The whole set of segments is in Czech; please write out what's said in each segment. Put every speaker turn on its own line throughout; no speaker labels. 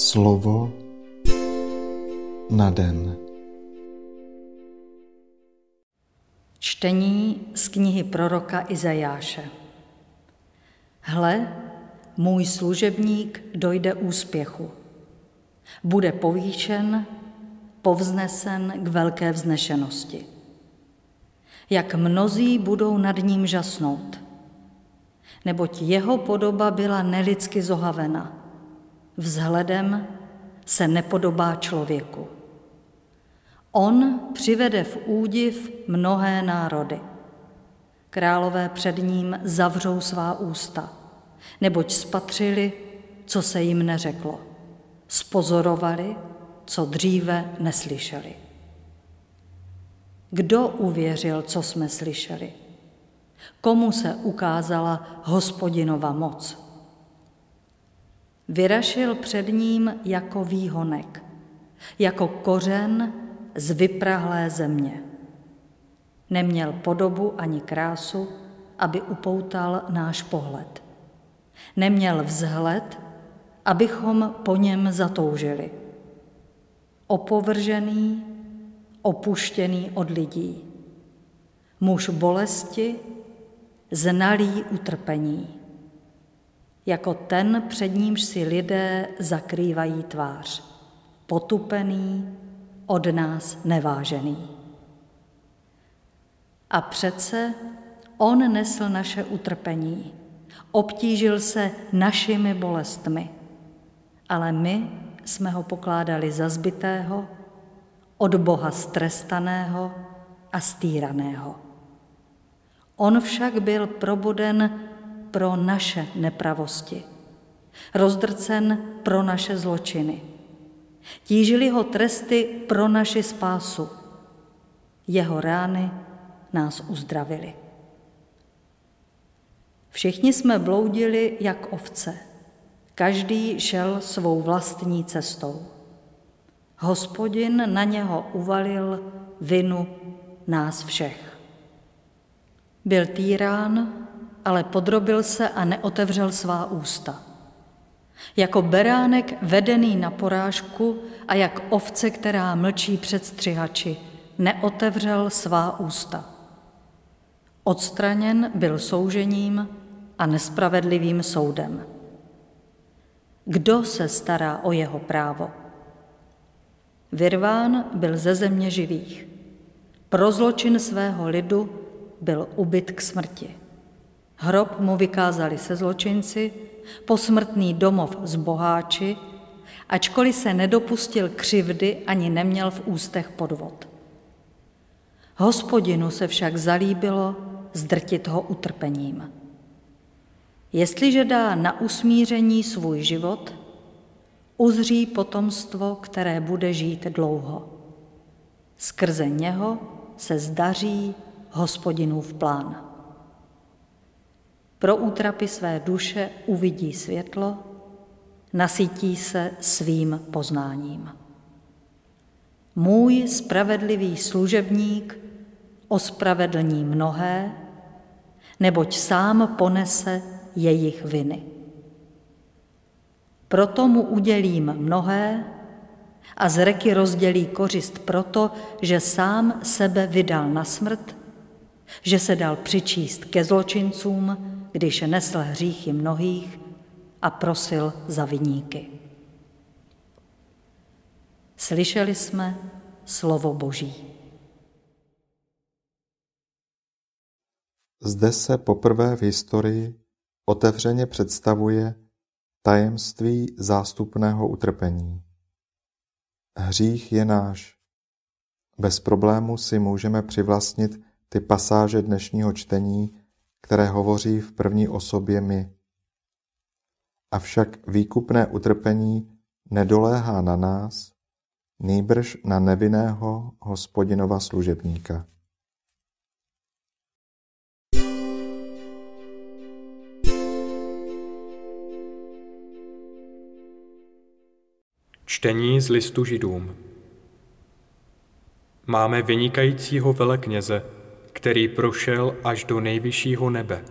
Slovo na den.
Čtení z knihy proroka Izajáše. Hle, můj služebník dojde úspěchu. Bude povýšen, povznesen k velké vznešenosti. Jak mnozí budou nad ním žasnout, neboť jeho podoba byla nelidsky zohavena – vzhledem se nepodobá člověku. On přivede v údiv mnohé národy. Králové před ním zavřou svá ústa, neboť spatřili, co se jim neřeklo. Spozorovali, co dříve neslyšeli. Kdo uvěřil, co jsme slyšeli? Komu se ukázala hospodinova moc? Vyrašil před ním jako výhonek, jako kořen z vyprahlé země. Neměl podobu ani krásu, aby upoutal náš pohled. Neměl vzhled, abychom po něm zatoužili. Opovržený, opuštěný od lidí. Muž bolesti, znalý utrpení jako ten, před nímž si lidé zakrývají tvář, potupený, od nás nevážený. A přece on nesl naše utrpení, obtížil se našimi bolestmi, ale my jsme ho pokládali za zbytého, od Boha strestaného a stýraného. On však byl proboden pro naše nepravosti, rozdrcen pro naše zločiny. Tížili ho tresty pro naši spásu. Jeho rány nás uzdravili. Všichni jsme bloudili jak ovce. Každý šel svou vlastní cestou. Hospodin na něho uvalil vinu nás všech. Byl týrán, ale podrobil se a neotevřel svá ústa. Jako beránek vedený na porážku a jak ovce, která mlčí před střihači, neotevřel svá ústa. Odstraněn byl soužením a nespravedlivým soudem. Kdo se stará o jeho právo? Vyrván byl ze země živých. Pro zločin svého lidu byl ubyt k smrti. Hrob mu vykázali se zločinci, posmrtný domov z boháči, ačkoliv se nedopustil křivdy ani neměl v ústech podvod. Hospodinu se však zalíbilo zdrtit ho utrpením. Jestliže dá na usmíření svůj život, uzří potomstvo, které bude žít dlouho. Skrze něho se zdaří hospodinův plán. Pro útrapy své duše uvidí světlo, nasytí se svým poznáním. Můj spravedlivý služebník ospravedlní mnohé, neboť sám ponese jejich viny. Proto mu udělím mnohé a z reky rozdělí kořist proto, že sám sebe vydal na smrt, že se dal přičíst ke zločincům, když nesl hříchy mnohých a prosil za viníky. Slyšeli jsme slovo Boží.
Zde se poprvé v historii otevřeně představuje tajemství zástupného utrpení. Hřích je náš. Bez problému si můžeme přivlastnit ty pasáže dnešního čtení, které hovoří v první osobě my. Avšak výkupné utrpení nedoléhá na nás, nýbrž na nevinného hospodinova služebníka.
Čtení z listu židům Máme vynikajícího velekněze, který prošel až do nejvyššího nebe.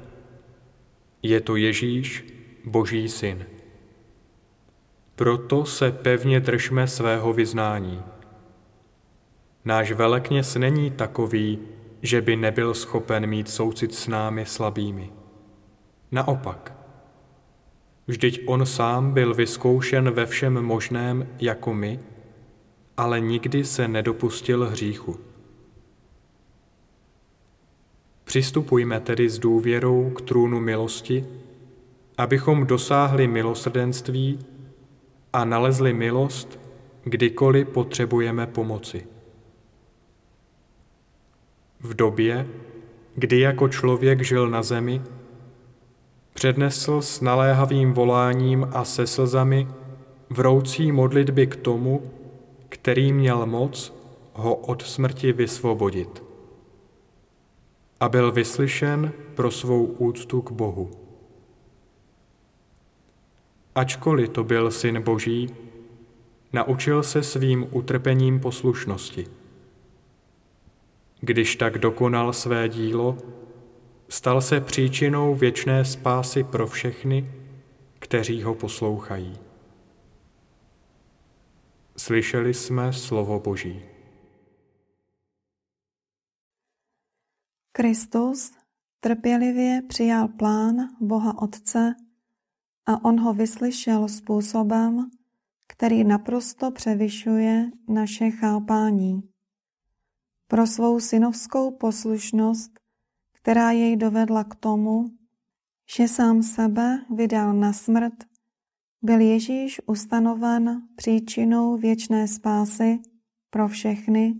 Je to Ježíš, Boží syn. Proto se pevně držme svého vyznání. Náš velekněz není takový, že by nebyl schopen mít soucit s námi slabými. Naopak, vždyť on sám byl vyzkoušen ve všem možném jako my, ale nikdy se nedopustil hříchu. Přistupujme tedy s důvěrou k trůnu milosti, abychom dosáhli milosrdenství a nalezli milost, kdykoliv potřebujeme pomoci. V době, kdy jako člověk žil na zemi, přednesl s naléhavým voláním a se slzami vroucí modlitby k tomu, který měl moc ho od smrti vysvobodit. A byl vyslyšen pro svou úctu k Bohu. Ačkoliv to byl syn Boží, naučil se svým utrpením poslušnosti. Když tak dokonal své dílo, stal se příčinou věčné spásy pro všechny, kteří ho poslouchají. Slyšeli jsme slovo Boží.
Kristus trpělivě přijal plán Boha Otce a on ho vyslyšel způsobem, který naprosto převyšuje naše chápání. Pro svou synovskou poslušnost, která jej dovedla k tomu, že sám sebe vydal na smrt, byl Ježíš ustanoven příčinou věčné spásy pro všechny,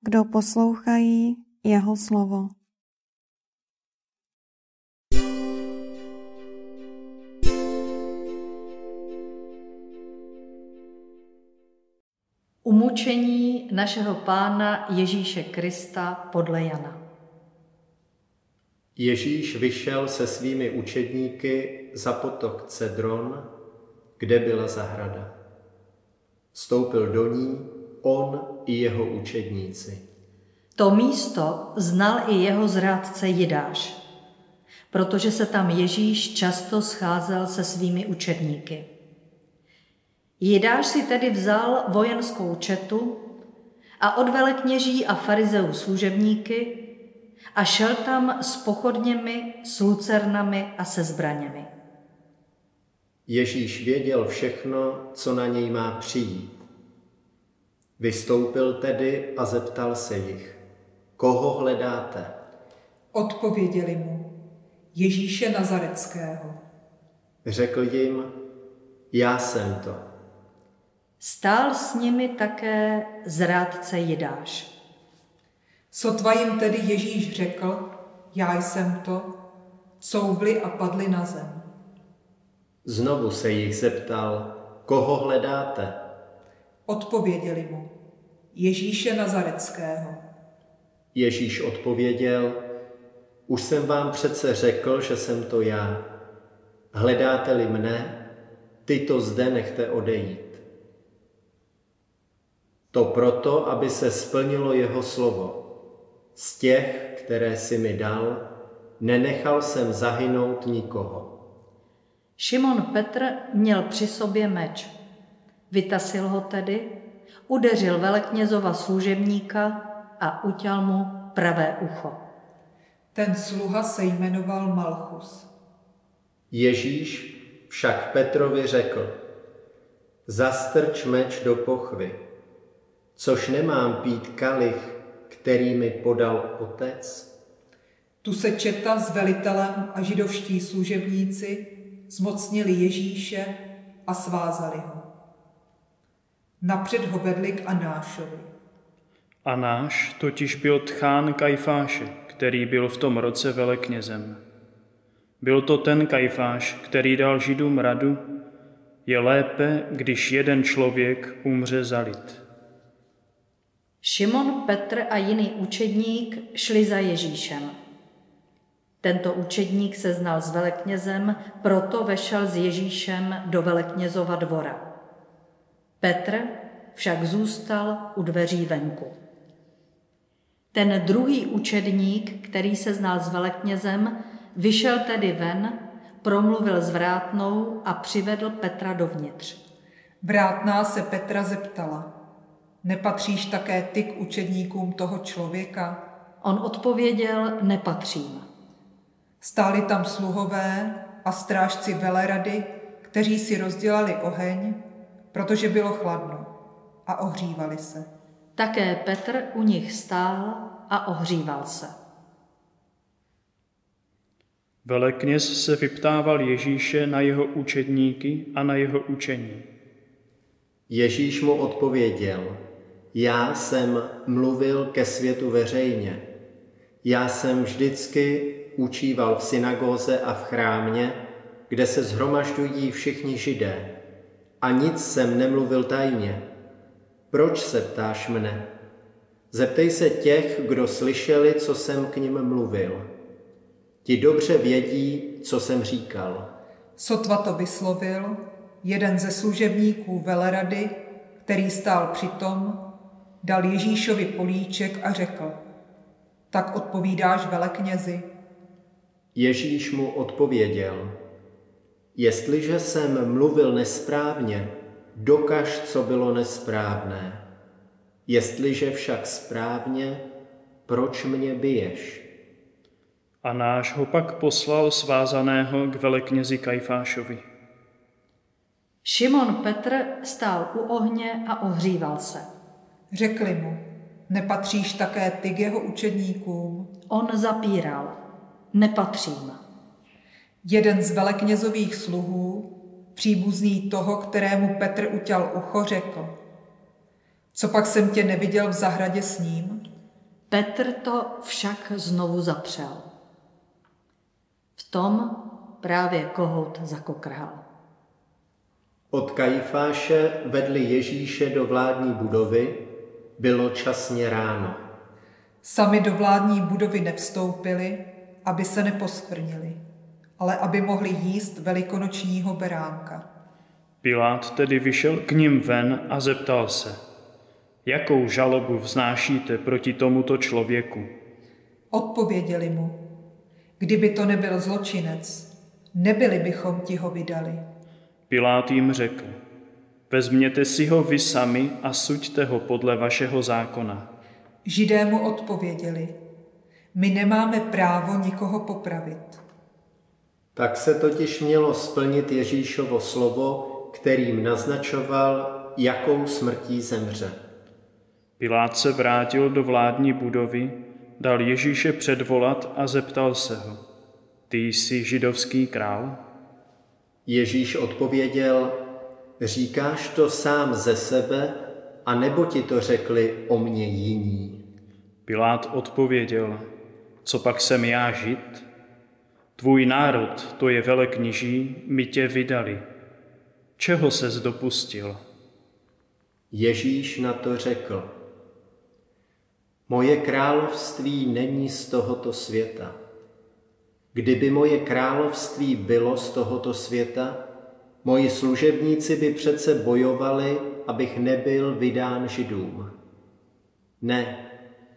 kdo poslouchají jeho slovo.
Umučení našeho Pána Ježíše Krista podle Jana.
Ježíš vyšel se svými učedníky za potok Cedron, kde byla zahrada. Vstoupil do ní on i jeho učedníci.
To místo znal i jeho zrádce Jidáš, protože se tam Ježíš často scházel se svými učedníky. Jidáš si tedy vzal vojenskou četu a od velekněží a farizeů služebníky a šel tam s pochodněmi, s lucernami a se zbraněmi.
Ježíš věděl všechno, co na něj má přijít. Vystoupil tedy a zeptal se jich, koho hledáte?
Odpověděli mu, Ježíše Nazareckého.
Řekl jim, já jsem to.
Stál s nimi také zrádce Jidáš.
Sotva jim tedy Ježíš řekl, já jsem to, couvli a padli na zem.
Znovu se jich zeptal, koho hledáte?
Odpověděli mu, Ježíše Nazareckého.
Ježíš odpověděl, už jsem vám přece řekl, že jsem to já. Hledáte-li mne, ty to zde nechte odejít. To proto, aby se splnilo jeho slovo. Z těch, které si mi dal, nenechal jsem zahynout nikoho.
Šimon Petr měl při sobě meč. Vytasil ho tedy, udeřil veleknězova služebníka a utěl mu pravé ucho.
Ten sluha se jmenoval Malchus.
Ježíš však Petrovi řekl, zastrč meč do pochvy, což nemám pít kalich, který mi podal otec?
Tu se četa s velitelem a židovští služebníci zmocnili Ježíše a svázali ho. Napřed ho vedli k Anášovi.
Anáš totiž byl tchán Kajfáše, který byl v tom roce veleknězem. Byl to ten Kajfáš, který dal židům radu, je lépe, když jeden člověk umře za lid.
Šimon, Petr a jiný učedník šli za Ježíšem. Tento učedník se znal s veleknězem, proto vešel s Ježíšem do veleknězova dvora. Petr však zůstal u dveří venku. Ten druhý učedník, který se znal s veleknězem, vyšel tedy ven, promluvil s vrátnou a přivedl Petra dovnitř.
Vrátná se Petra zeptala, nepatříš také ty k učedníkům toho člověka?
On odpověděl, nepatřím.
Stáli tam sluhové a strážci velerady, kteří si rozdělali oheň, protože bylo chladno a ohřívali se.
Také Petr u nich stál a ohříval se.
Velekněz se vyptával Ježíše na jeho učedníky a na jeho učení.
Ježíš mu odpověděl, já jsem mluvil ke světu veřejně. Já jsem vždycky učíval v synagóze a v chrámě, kde se zhromažďují všichni židé. A nic jsem nemluvil tajně. Proč se ptáš mne? Zeptej se těch, kdo slyšeli, co jsem k ním mluvil. Ti dobře vědí, co jsem říkal.
Sotva to vyslovil, jeden ze služebníků velerady, který stál přitom, dal Ježíšovi políček a řekl, tak odpovídáš veleknězi.
Ježíš mu odpověděl, jestliže jsem mluvil nesprávně, dokaž, co bylo nesprávné. Jestliže však správně, proč mě biješ?
A náš ho pak poslal svázaného k veleknězi Kajfášovi.
Šimon Petr stál u ohně a ohříval se.
Řekli mu, nepatříš také ty k jeho učedníkům?
On zapíral, nepatřím.
Jeden z veleknězových sluhů, příbuzný toho, kterému Petr utěl ucho, řekl, co pak jsem tě neviděl v zahradě s ním?
Petr to však znovu zapřel. V tom právě kohout zakokrhal.
Od Kajfáše vedli Ježíše do vládní budovy, bylo časně ráno.
Sami do vládní budovy nevstoupili, aby se neposkvrnili, ale aby mohli jíst velikonočního beránka.
Pilát tedy vyšel k ním ven a zeptal se, jakou žalobu vznášíte proti tomuto člověku?
Odpověděli mu, kdyby to nebyl zločinec, nebyli bychom ti ho vydali.
Pilát jim řekl, vezměte si ho vy sami a suďte ho podle vašeho zákona.
Židé mu odpověděli, my nemáme právo nikoho popravit.
Tak se totiž mělo splnit Ježíšovo slovo, kterým naznačoval, jakou smrtí zemře.
Pilát se vrátil do vládní budovy, dal Ježíše předvolat a zeptal se ho, ty jsi židovský král?
Ježíš odpověděl, říkáš to sám ze sebe, a nebo ti to řekli o mě jiní?
Pilát odpověděl, co pak jsem já žid? Tvůj národ, to je velekněží, mi tě vydali. Čeho ses dopustil?
Ježíš na to řekl, moje království není z tohoto světa. Kdyby moje království bylo z tohoto světa, moji služebníci by přece bojovali, abych nebyl vydán židům. Ne,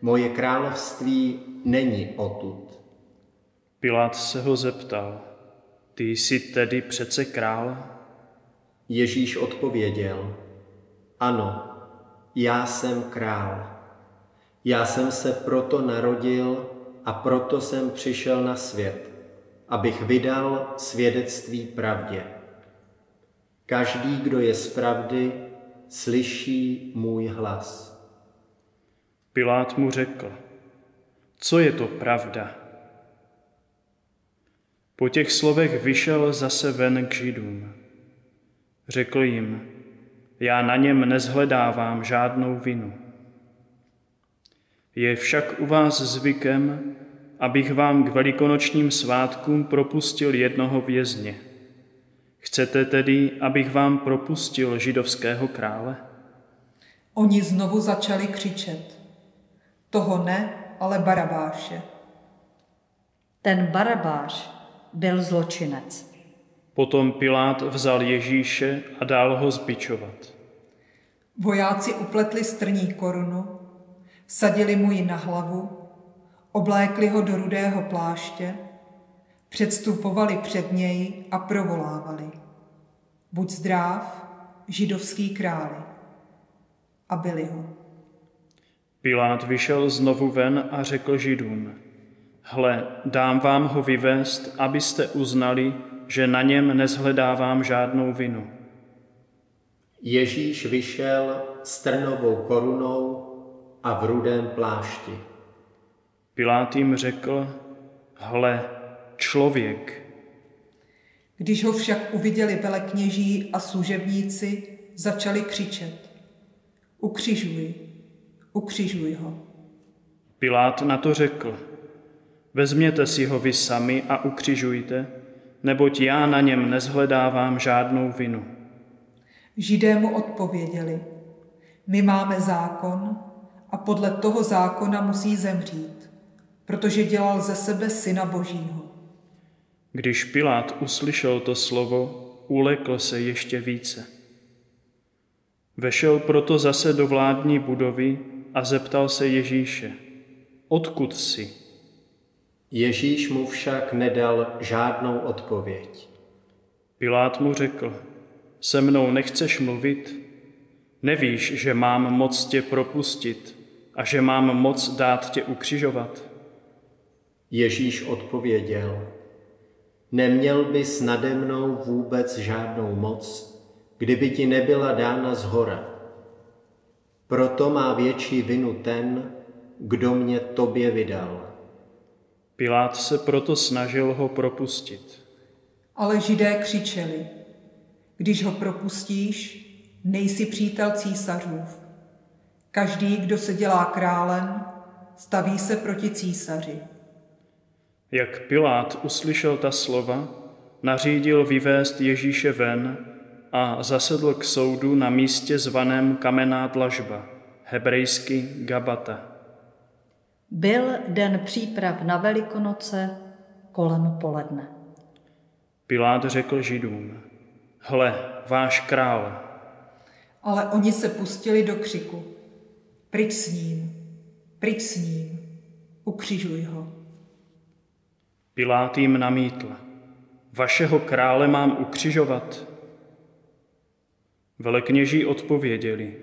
moje království není odtud.
Pilát se ho zeptal, ty jsi tedy přece král?
Ježíš odpověděl, ano, já jsem král. Já jsem se proto narodil a proto jsem přišel na svět, abych vydal svědectví pravdě. Každý, kdo je z pravdy, slyší můj hlas.
Pilát mu řekl, co je to pravda? Po těch slovech vyšel zase ven k židům. Řekl jim, já na něm nezhledávám žádnou vinu. Je však u vás zvykem, abych vám k velikonočním svátkům propustil jednoho vězně. Chcete tedy, abych vám propustil židovského krále?
Oni znovu začali křičet. Toho ne, ale Barabáše.
Ten Barabáš byl zločinec.
Potom Pilát vzal Ježíše a dál ho zbičovat.
Vojáci upletli strní korunu, sadili mu ji na hlavu, oblékli ho do rudého pláště, předstupovali před něj a provolávali. Buď zdrav, židovský králi. A byli ho.
Pilát vyšel znovu ven a řekl židům, hle, dám vám ho vyvést, abyste uznali, že na něm nezhledávám žádnou vinu.
Ježíš vyšel s trnovou korunou a v rudém plášti.
Pilát jim řekl, hle, člověk.
Když ho však uviděli velekněží a služebníci, začali křičet. Ukřižuj, ukřižuj ho.
Pilát na to řekl, vezměte si ho vy sami a ukřižujte, neboť já na něm nezhledávám žádnou vinu.
Židé mu odpověděli, my máme zákon a podle toho zákona musí zemřít, protože dělal ze sebe syna božího.
Když Pilát uslyšel to slovo, ulekl se ještě více. Vešel proto zase do vládní budovy a zeptal se Ježíše, odkud jsi?
Ježíš mu však nedal žádnou odpověď.
Pilát mu řekl, se mnou nechceš mluvit? Nevíš, že mám moc tě propustit a že mám moc dát tě ukřižovat?
Ježíš odpověděl, neměl bys nade mnou vůbec žádnou moc, kdyby ti nebyla dána z hora. Proto má větší vinu ten, kdo mě tobě vydal.
Pilát se proto snažil ho propustit.
Ale židé křičeli, když ho propustíš, nejsi přítel císařův. Každý, kdo se dělá králem, staví se proti císaři.
Jak Pilát uslyšel ta slova, nařídil vyvést Ježíše ven a zasedl k soudu na místě zvaném Kamená dlažba, hebrejsky Gabata.
Byl den příprav na Velikonoce kolem poledne.
Pilát řekl židům, hle, váš král.
Ale oni se pustili do křiku. Pryč s ním, pryč s ním, ukřižuj ho.
Pilát jim namítl, vašeho krále mám ukřižovat. Velekněží odpověděli,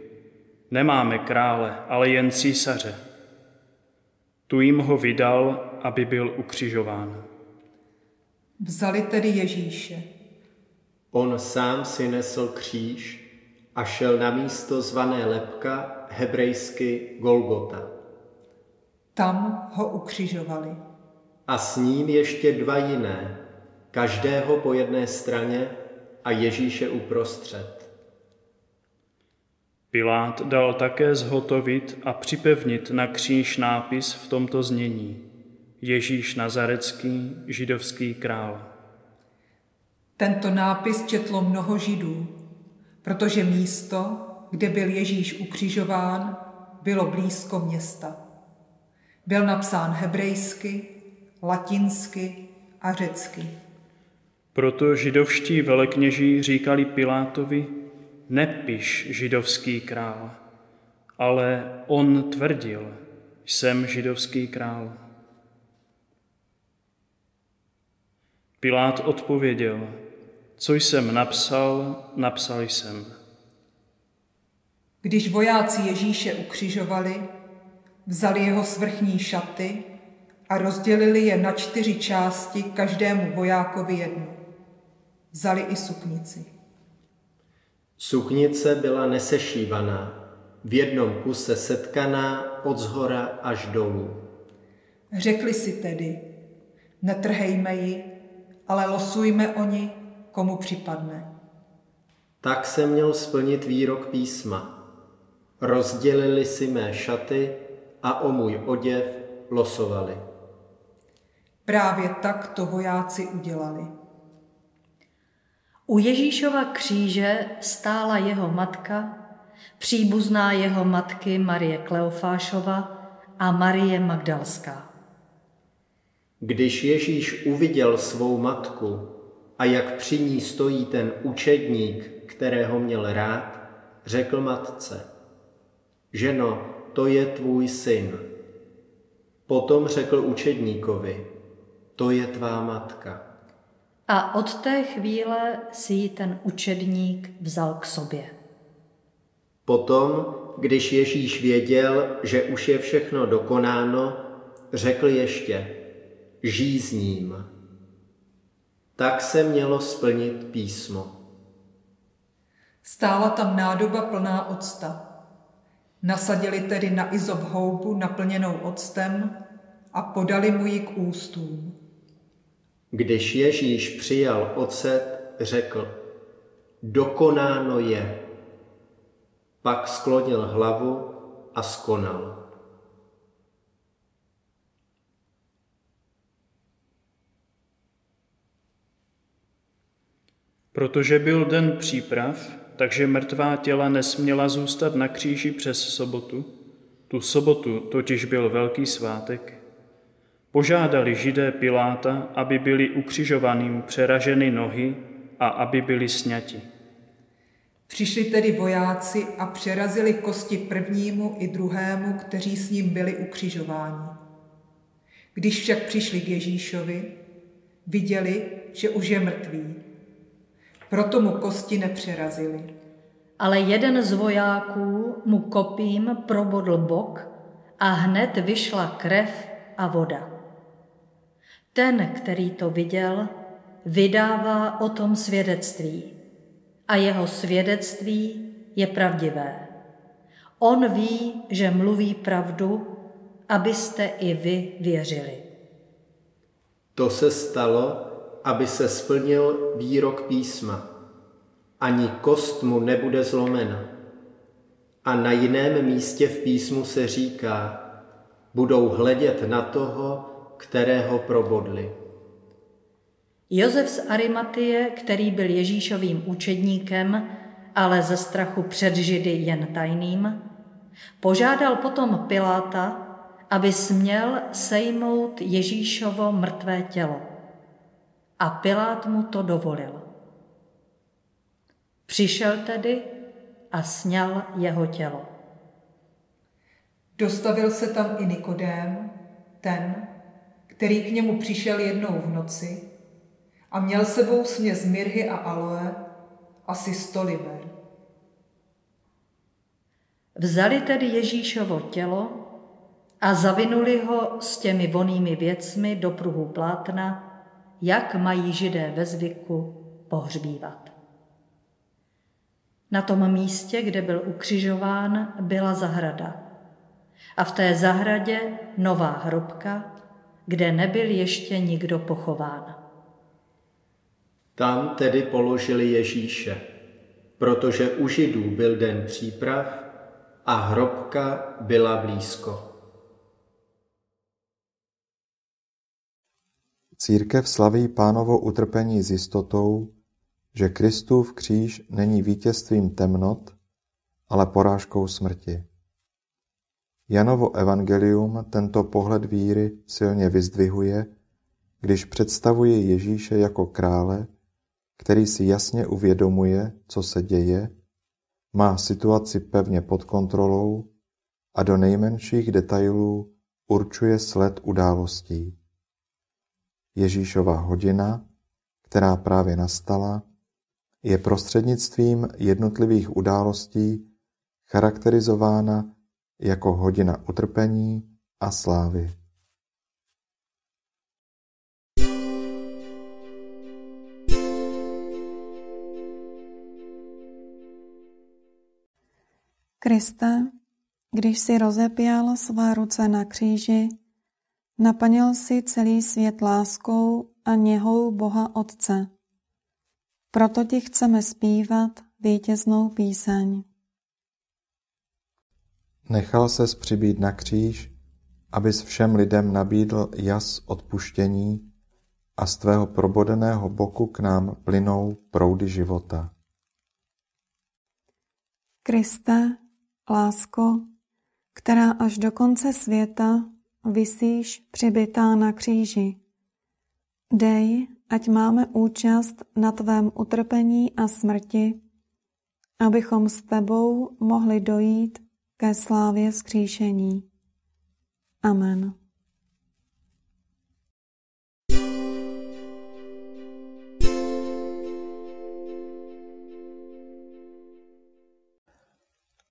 nemáme krále, ale jen císaře. Tu jim ho vydal, aby byl ukřižován.
Vzali tedy Ježíše.
On sám si nesl kříž a šel na místo zvané lepka, hebrejsky Golgota.
Tam ho ukřižovali.
A s ním ještě dva jiné, každého po jedné straně a Ježíše uprostřed.
Pilát dal také zhotovit a připevnit na kříž nápis v tomto znění. Ježíš Nazarecký, židovský král.
Tento nápis četlo mnoho židů, protože místo, kde byl Ježíš ukřižován, bylo blízko města. Byl napsán hebrejsky, latinsky a řecky.
Proto židovští velekněží říkali Pilátovi, nepiš židovský král, ale on tvrdil, jsem židovský král. Pilát odpověděl, co jsem napsal, napsal jsem.
Když vojáci Ježíše ukřižovali, vzali jeho svrchní šaty a rozdělili je na čtyři části každému vojákovi jednu. Vzali i suknici.
Suknice byla nesešívaná, v jednom kuse setkaná od zhora až dolů.
Řekli si tedy, netrhejme ji, ale losujme oni, komu připadne.
Tak se měl splnit výrok písma. Rozdělili si mé šaty a o můj oděv losovali.
Právě tak to vojáci udělali.
U Ježíšova kříže stála jeho matka, příbuzná jeho matky Marie Kleofášova a Marie Magdalská.
Když Ježíš uviděl svou matku a jak při ní stojí ten učedník, kterého měl rád, řekl matce, ženo, to je tvůj syn. Potom řekl učedníkovi, to je tvá matka.
A od té chvíle si ji ten učedník vzal k sobě.
Potom, když Ježíš věděl, že už je všechno dokonáno, řekl ještě, žij s ním. Tak se mělo splnit písmo.
Stála tam nádoba plná octa. Nasadili tedy na izop houbu naplněnou octem a podali mu ji k ústům.
Když Ježíš přijal ocet, řekl, dokonáno je. Pak sklonil hlavu a skonal.
Protože byl den příprav, takže mrtvá těla nesměla zůstat na kříži přes sobotu. Tu sobotu totiž byl velký svátek. Požádali židé Piláta, aby byli ukřižovaným přeraženy nohy a aby byli sňati.
Přišli tedy vojáci a přerazili kosti prvnímu i druhému, kteří s ním byli ukřižováni. Když však přišli k Ježíšovi, viděli, že už je mrtvý. Proto mu kosti nepřerazili.
Ale jeden z vojáků mu kopím probodl bok a hned vyšla krev a voda. Ten, který to viděl, vydává o tom svědectví a jeho svědectví je pravdivé. On ví, že mluví pravdu, abyste i vy věřili.
To se stalo, aby se splnil výrok písma. Ani kost mu nebude zlomena. A na jiném místě v písmu se říká, budou hledět na toho, kterého probodli.
Josef z Arimatie, který byl Ježíšovým učedníkem, ale ze strachu před Židy jen tajným, požádal potom Piláta, aby směl sejmout Ježíšovo mrtvé tělo. A Pilát mu to dovolil. Přišel tedy a sněl jeho tělo.
Dostavil se tam i Nikodém, ten, který k němu přišel jednou v noci a měl sebou směs mirhy a aloe, asi sto liber.
Vzali tedy Ježíšovo tělo a zavinuli ho s těmi vonými věcmi do pruhu plátna, jak mají židé ve zvyku pohřbívat. Na tom místě, kde byl ukřižován, byla zahrada. A v té zahradě nová hrobka, kde nebyl ještě nikdo pochován.
Tam tedy položili Ježíše, protože u Židů byl den příprav a hrobka byla blízko.
Církev slaví pánovo utrpení s jistotou, že Kristův kříž není vítězstvím temnot, ale porážkou smrti. Janovo evangelium tento pohled víry silně vyzdvihuje, když představuje Ježíše jako krále, který si jasně uvědomuje, co se děje, má situaci pevně pod kontrolou a do nejmenších detailů určuje sled událostí. Ježíšova hodina, která právě nastala, je prostřednictvím jednotlivých událostí charakterizována jako hodina utrpení a slávy.
Kriste, když si rozepěl své ruce na kříži, naplnil si celý svět láskou a něhou Boha Otce. Proto ti chceme zpívat vítěznou píseň.
Nechal se přibít na kříž, abys všem lidem nabídl jas odpuštění a z tvého probodeného boku k nám plynou proudy života.
Kriste, lásko, která až do konce světa visíš přibitá na kříži. Dej, ať máme účast na tvém utrpení a smrti, abychom s tebou mohli dojít ke slávě skříšení. Amen.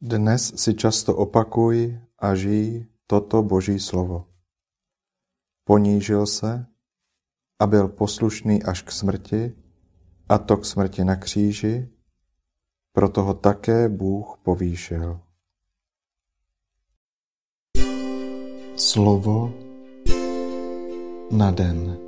Dnes si často opakuj a žij toto Boží slovo. Ponížil se a byl poslušný až k smrti, a to k smrti na kříži, proto ho také Bůh povýšil. Slovo na den.